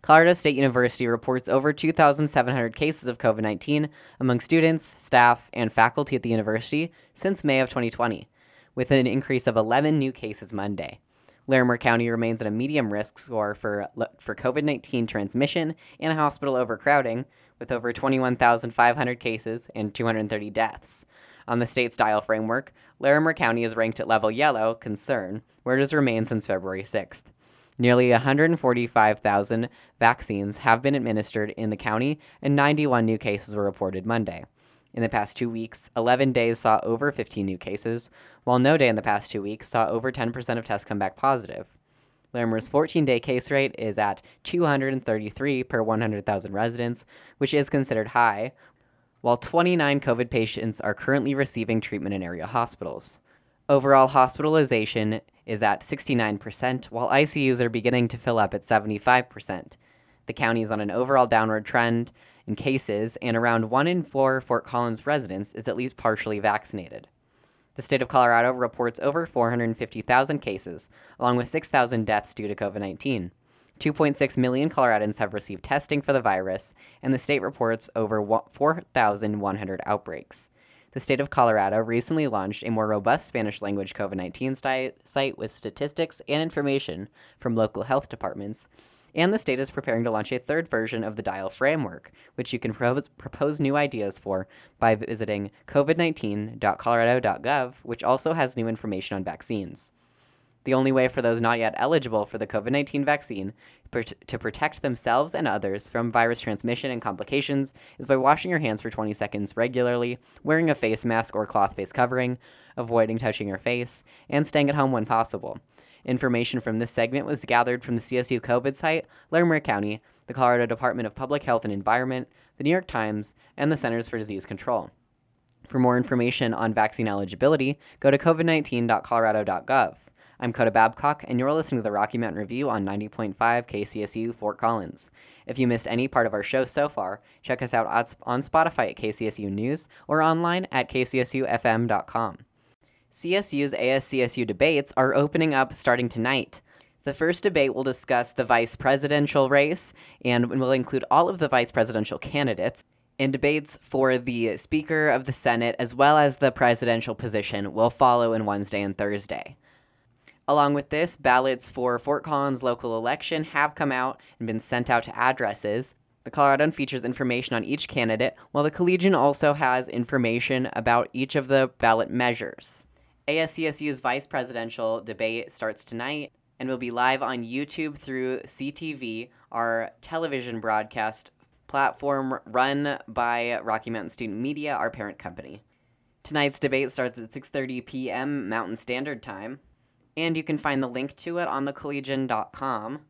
[SPEAKER 1] Colorado State University reports over 2,700 cases of COVID 19 among students, staff, and faculty at the university since May of 2020, with an increase of 11 new cases Monday. Larimer County remains at a medium risk score for, for COVID 19 transmission and hospital overcrowding, with over 21,500 cases and 230 deaths. On the state dial framework, Larimer County is ranked at level yellow, concern, where it has remained since February 6th. Nearly 145,000 vaccines have been administered in the county, and 91 new cases were reported Monday. In the past two weeks, 11 days saw over 15 new cases, while no day in the past two weeks saw over 10% of tests come back positive. Larimer's 14 day case rate is at 233 per 100,000 residents, which is considered high, while 29 COVID patients are currently receiving treatment in area hospitals. Overall hospitalization is at 69%, while ICUs are beginning to fill up at 75%. The county is on an overall downward trend in cases, and around 1 in 4 Fort Collins residents is at least partially vaccinated. The state of Colorado reports over 450,000 cases, along with 6,000 deaths due to COVID 19. 2.6 million Coloradans have received testing for the virus, and the state reports over 4,100 outbreaks. The state of Colorado recently launched a more robust Spanish language COVID 19 site with statistics and information from local health departments. And the state is preparing to launch a third version of the Dial framework, which you can propose, propose new ideas for by visiting covid19.colorado.gov, which also has new information on vaccines. The only way for those not yet eligible for the COVID 19 vaccine to protect themselves and others from virus transmission and complications is by washing your hands for 20 seconds regularly, wearing a face mask or cloth face covering, avoiding touching your face, and staying at home when possible. Information from this segment was gathered from the CSU COVID site, Larimer County, the Colorado Department of Public Health and Environment, the New York Times, and the Centers for Disease Control. For more information on vaccine eligibility, go to covid19.colorado.gov. I'm Coda Babcock, and you're listening to the Rocky Mountain Review on 90.5 KCSU Fort Collins. If you missed any part of our show so far, check us out on Spotify at KCSU News or online at kcsufm.com. CSU's ASCSU debates are opening up starting tonight. The first debate will discuss the vice presidential race and will include all of the vice presidential candidates. And debates for the Speaker of the Senate as well as the presidential position will follow in Wednesday and Thursday. Along with this, ballots for Fort Collins local election have come out and been sent out to addresses. The Coloradoan features information on each candidate, while the Collegian also has information about each of the ballot measures. ASCSU's vice presidential debate starts tonight and will be live on YouTube through CTV, our television broadcast platform run by Rocky Mountain Student Media, our parent company. Tonight's debate starts at 6:30 p.m. Mountain Standard Time and you can find the link to it on thecollegian.com.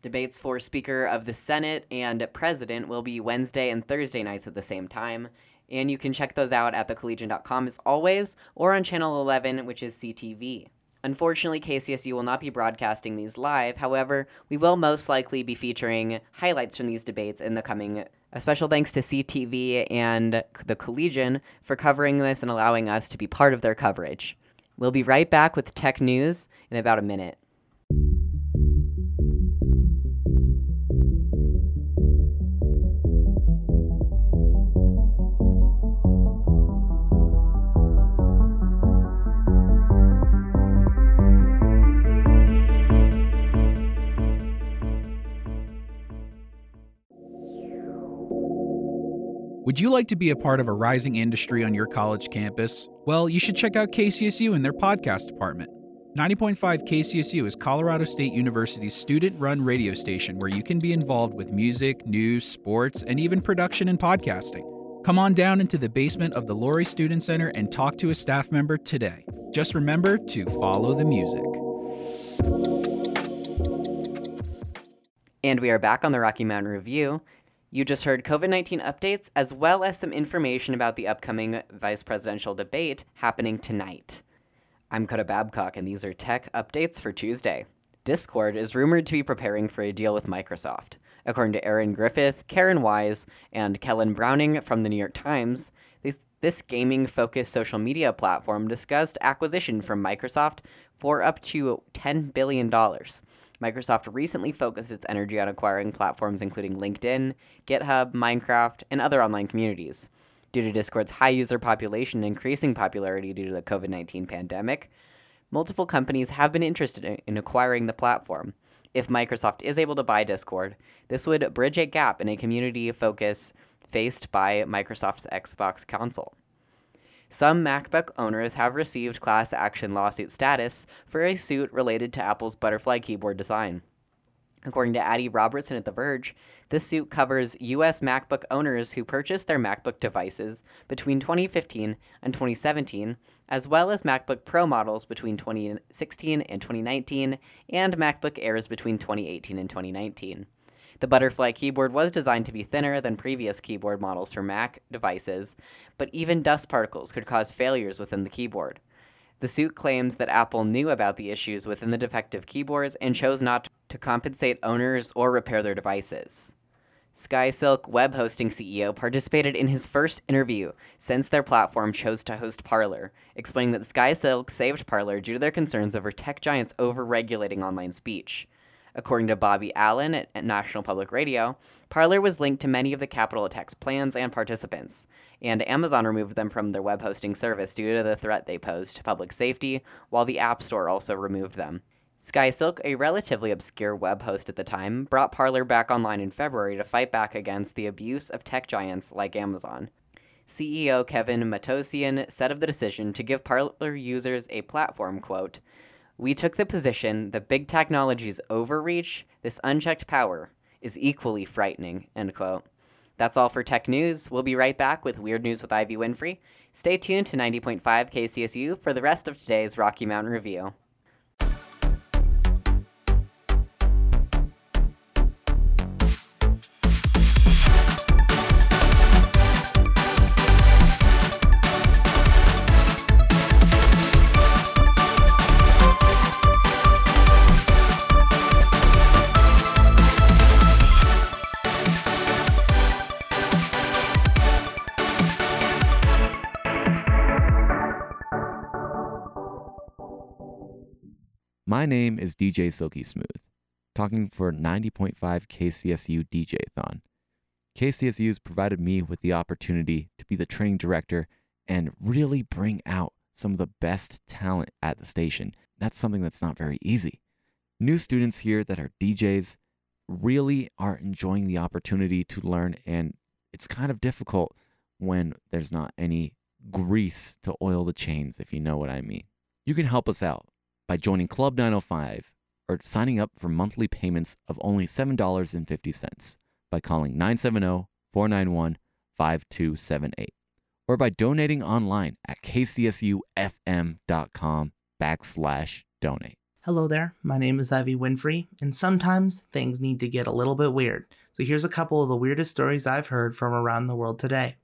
[SPEAKER 1] Debates for Speaker of the Senate and President will be Wednesday and Thursday nights at the same time, and you can check those out at thecollegian.com as always, or on Channel 11, which is CTV. Unfortunately, KCSU will not be broadcasting these live. However, we will most likely be featuring highlights from these debates in the coming. A special thanks to CTV and the Collegian for covering this and allowing us to be part of their coverage. We'll be right back with tech news in about a minute.
[SPEAKER 11] Would you like to be a part of a rising industry on your college campus? Well, you should check out KCSU and their podcast department. 90.5 KCSU is Colorado State University's student run radio station where you can be involved with music, news, sports, and even production and podcasting. Come on down into the basement of the Lory Student Center and talk to a staff member today. Just remember to follow the music.
[SPEAKER 1] And we are back on the Rocky Mountain Review. You just heard COVID 19 updates as well as some information about the upcoming vice presidential debate happening tonight. I'm Coda Babcock, and these are tech updates for Tuesday. Discord is rumored to be preparing for a deal with Microsoft. According to Erin Griffith, Karen Weise, and Kellen Browning from the New York Times, this, gaming focused social media platform discussed acquisition from Microsoft for up to $10 billion. Microsoft recently focused its energy on acquiring platforms including LinkedIn, GitHub, Minecraft, and other online communities. Due to Discord's high user population and increasing popularity due to the COVID 19 pandemic, Multiple companies have been interested in, in acquiring the platform. If Microsoft is able to buy Discord, this would bridge a gap in a community focus faced by Microsoft's Xbox console. Some MacBook owners have received class action lawsuit status for a suit related to Apple's butterfly keyboard design. According to Adi Robertson at The Verge, this suit covers U.S. MacBook owners who purchased their MacBook devices between 2015 and 2017, as well as MacBook Pro models between 2016 and 2019, and MacBook Airs between 2018 and 2019. The Butterfly keyboard was designed to be thinner than previous keyboard models for Mac devices, but even dust particles could cause failures within the keyboard. The suit claims that Apple knew about the issues within the defective keyboards and chose not to compensate owners or repair their devices. SkySilk web hosting CEO participated in his first interview since their platform chose to host Parler, explaining that SkySilk saved Parler due to their concerns over tech giants over-regulating online speech. According to Bobby Allyn at National Public Radio, Parler was linked to many of the Capitol Attack's plans and participants, and Amazon removed them from their web hosting service due to the threat they posed to public safety, while the App Store also removed them. SkySilk, a relatively obscure web host at the time, brought Parler back online in February to fight back against the abuse of tech giants like Amazon. CEO Kevin Matossian said of the decision to give Parler users a platform, quote, we took the position that big technology's overreach, this unchecked power, is equally frightening, end quote. That's all for tech news. We'll be right back with Weird News with Ivy Winfrey. Stay tuned to 90.5 KCSU for the rest of today's Rocky Mountain Review.
[SPEAKER 12] My name is DJ Silky Smooth, talking for 90.5 KCSU DJ-thon. KCSU has provided me with the opportunity to be the training director and really bring out some of the best talent at the station. That's something that's not very easy. New students here that are DJs really are enjoying the opportunity to learn, and it's kind of difficult when there's not any grease to oil the chains, if you know what I mean. You can help us out by joining Club 905 or signing up for monthly payments of only $7.50 by calling 970 491 5278 or by donating online at kcsufm.com backslash donate.
[SPEAKER 2] Hello there, my name is Ivy Winfrey, and sometimes things need to get a little bit weird. So here's a couple of the weirdest stories I've heard from around the world today.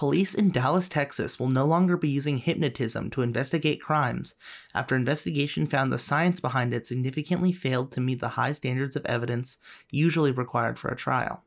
[SPEAKER 2] Police in Dallas, Texas will no longer be using hypnotism to investigate crimes after investigation found the science behind it significantly failed to meet the high standards of evidence usually required for a trial.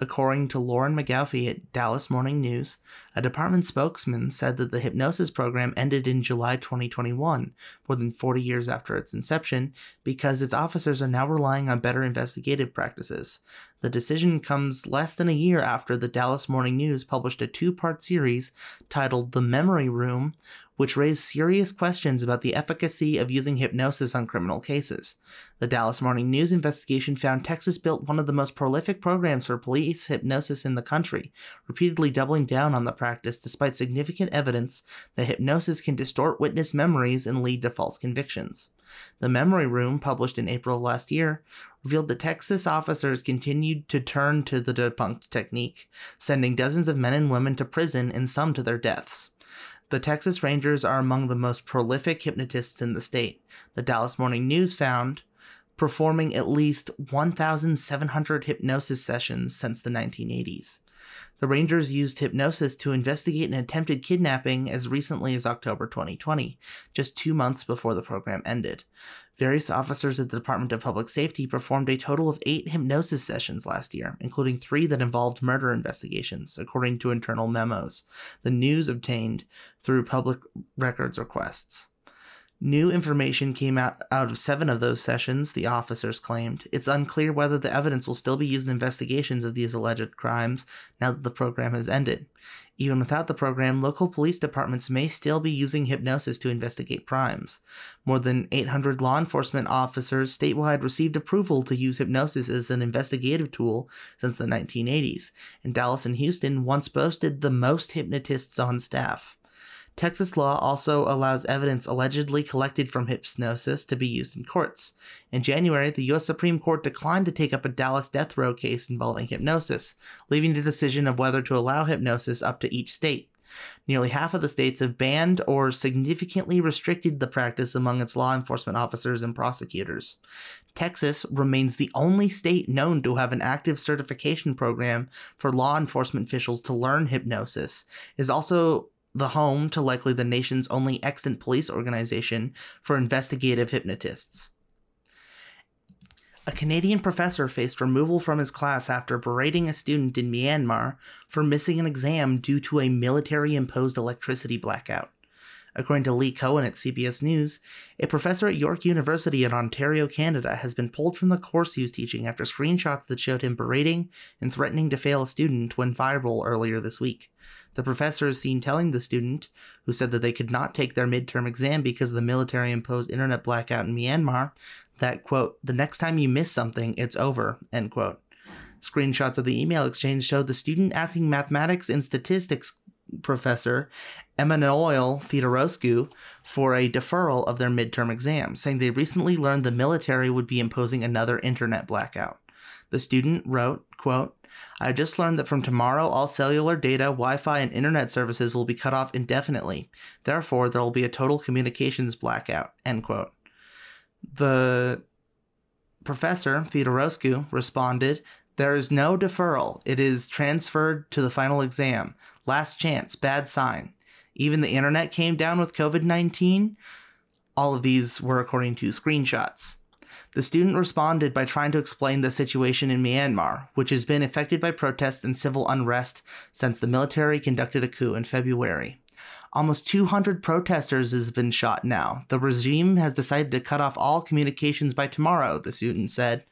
[SPEAKER 2] According to Lauren McGaughy at Dallas Morning News, a department spokesman said that the hypnosis program ended in July 2021, more than 40 years after its inception, because its officers are now relying on better investigative practices. The decision comes less than a year after the Dallas Morning News published a two part series titled The Memory Room, which raised serious questions about the efficacy of using hypnosis on criminal cases. The Dallas Morning News investigation found Texas built one of the most prolific programs for police hypnosis in the country, repeatedly doubling down on the practice despite significant evidence that hypnosis can distort witness memories and lead to false convictions. The Memory Room, published in April last year, revealed that Texas officers continued to turn to the debunked technique, sending dozens of men and women to prison and some to their deaths. The Texas Rangers are among the most prolific hypnotists in the state. The Dallas Morning News found performing at least 1,700 hypnosis sessions since the 1980s. The Rangers used hypnosis to investigate an attempted kidnapping as recently as October 2020, just two months before the program ended. Various officers at the Department of Public Safety performed a total of eight hypnosis sessions last year, including three that involved murder investigations, according to internal memos, the news obtained through public records requests. New information came out, out of seven of those sessions, the officers claimed. It's unclear whether the evidence will still be used in investigations of these alleged crimes now that the program has ended. Even without the program, local police departments may still be using hypnosis to investigate crimes. More than 800 law enforcement officers statewide received approval to use hypnosis as an investigative tool since the 1980s, and Dallas and Houston once boasted the most hypnotists on staff. Texas law also allows evidence allegedly collected from hypnosis to be used in courts. In January, the U.S. Supreme Court declined to take up a Dallas death row case involving hypnosis, leaving the decision of whether to allow hypnosis up to each state. Nearly half of the states have banned or significantly restricted the practice among its law enforcement officers and prosecutors. Texas remains the only state known to have an active certification program for law enforcement officials to learn hypnosis. is also the home to likely the nation's only extant police organization for investigative hypnotists. A Canadian professor faced removal from his class after berating a student in Myanmar for missing an exam due to a military imposed electricity blackout. According to Li Cohen at CBS News, a professor at York University in Ontario, Canada, has been pulled from the course he was teaching after screenshots that showed him berating and threatening to fail a student went viral earlier this week. The professor is seen telling the student, who said that they could not take their midterm exam because of the military imposed internet blackout in Myanmar, that, quote, the next time you miss something, it's over, end quote. Screenshots of the email exchange show the student asking mathematics and statistics professor Emanuel Theodorescu for a deferral of their midterm exam, saying they recently learned the military would be imposing another internet blackout. The student wrote, quote, I just learned that from tomorrow, all cellular data, Wi Fi, and internet services will be cut off indefinitely. Therefore, there will be a total communications blackout. End quote. The professor, Theodorescu, responded, There is no deferral. It is transferred to the final exam. Last chance, bad sign. Even the internet came down with COVID 19. All of these were according to screenshots. The student responded by trying to explain the situation in Myanmar, which has been affected by protests and civil unrest since the military conducted a coup in February. Almost 200 protesters has been shot now. The regime has decided to cut off all communications by tomorrow, the student said.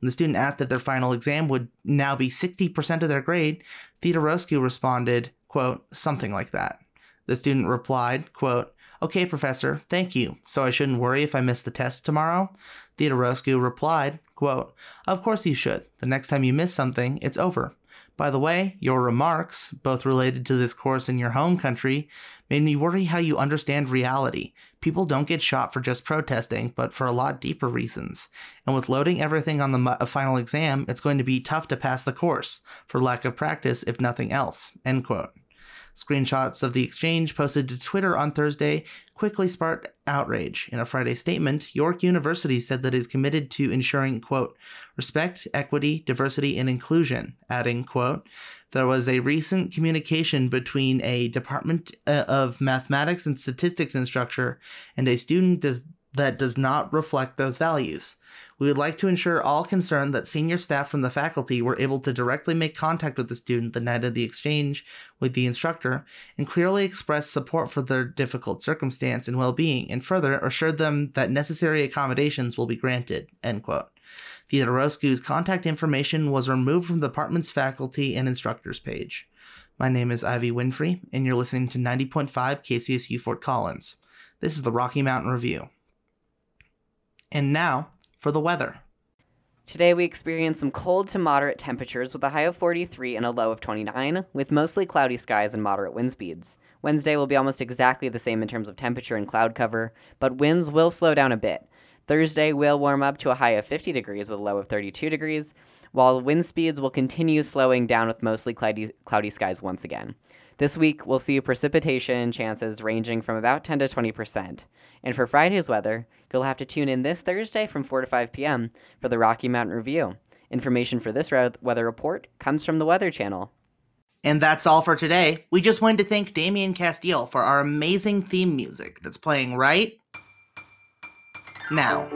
[SPEAKER 2] When the student asked if their final exam would now be 60% of their grade, Theodorescu responded, quote, something like that. The student replied, quote, Okay, professor, thank you. So I shouldn't worry if I miss the test tomorrow? Theodorescu replied, quote, Of course you should. The next time you miss something, it's over. By the way, your remarks, both related to this course in your home country, made me worry how you understand reality. People don't get shot for just protesting, but for a lot deeper reasons. And with loading everything on the uh, final exam, it's going to be tough to pass the course, for lack of practice, if nothing else. End quote. Screenshots of the exchange posted to Twitter on Thursday quickly sparked outrage. In a Friday statement, York University said that it is committed to ensuring, quote, respect, equity, diversity, and inclusion, adding, quote, there was a recent communication between a Department uh, of Mathematics and Statistics instructor and a student that does not reflect those values. We would like to ensure all concerned that senior staff from the faculty were able to directly make contact with the student the night of the exchange with the instructor and clearly express support for their difficult circumstance and well-being and further assured them that necessary accommodations will be granted. End quote. Theodorescu's contact information was removed from the department's faculty and instructors page. My name is Ivy Winfrey, and you're listening to 90.5 KCSU Fort Collins. This is the Rocky Mountain Review. And now, for the weather.
[SPEAKER 1] Today we experienced some cold to moderate temperatures with a high of 43 and a low of 29, with mostly cloudy skies and moderate wind speeds. Wednesday will be almost exactly the same in terms of temperature and cloud cover, but winds will slow down a bit. Thursday will warm up to a high of 50 degrees with a low of 32 degrees, while wind speeds will continue slowing down with mostly cloudy, cloudy skies once again. This week, we'll see precipitation chances ranging from about 10 to 20%. And for Friday's weather, you'll have to tune in this Thursday from 4 to 5 p.m. for the Rocky Mountain Review. Information for this weather report comes from the Weather Channel.
[SPEAKER 2] And that's all for today. We just wanted to thank Damian Castile for our amazing theme music that's playing right now.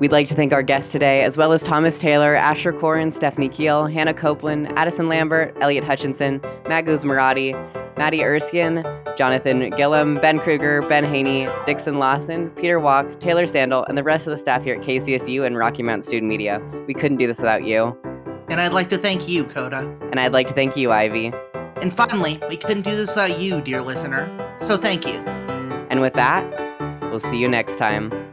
[SPEAKER 1] We'd like to thank our guests today, as well as Thomas Taylor, Asher Corin, Stephanie Keel, Hannah Copeland, Addison Lambert, Elliot Hutchinson, Matt Guzmarati, Maddie Erskine, Jonathan Gillum, Ben Kruger, Ben Haney, Dixon Lawson, Peter Walk, Taylor Sandel, and the rest of the staff here at KCSU and Rocky Mountain Student Media. We couldn't do this without you.
[SPEAKER 2] And I'd like to thank you, Coda.
[SPEAKER 1] And I'd like to thank you, Ivy.
[SPEAKER 2] And finally, we couldn't do this without you, dear listener. So thank you.
[SPEAKER 1] And with that, we'll see you next time.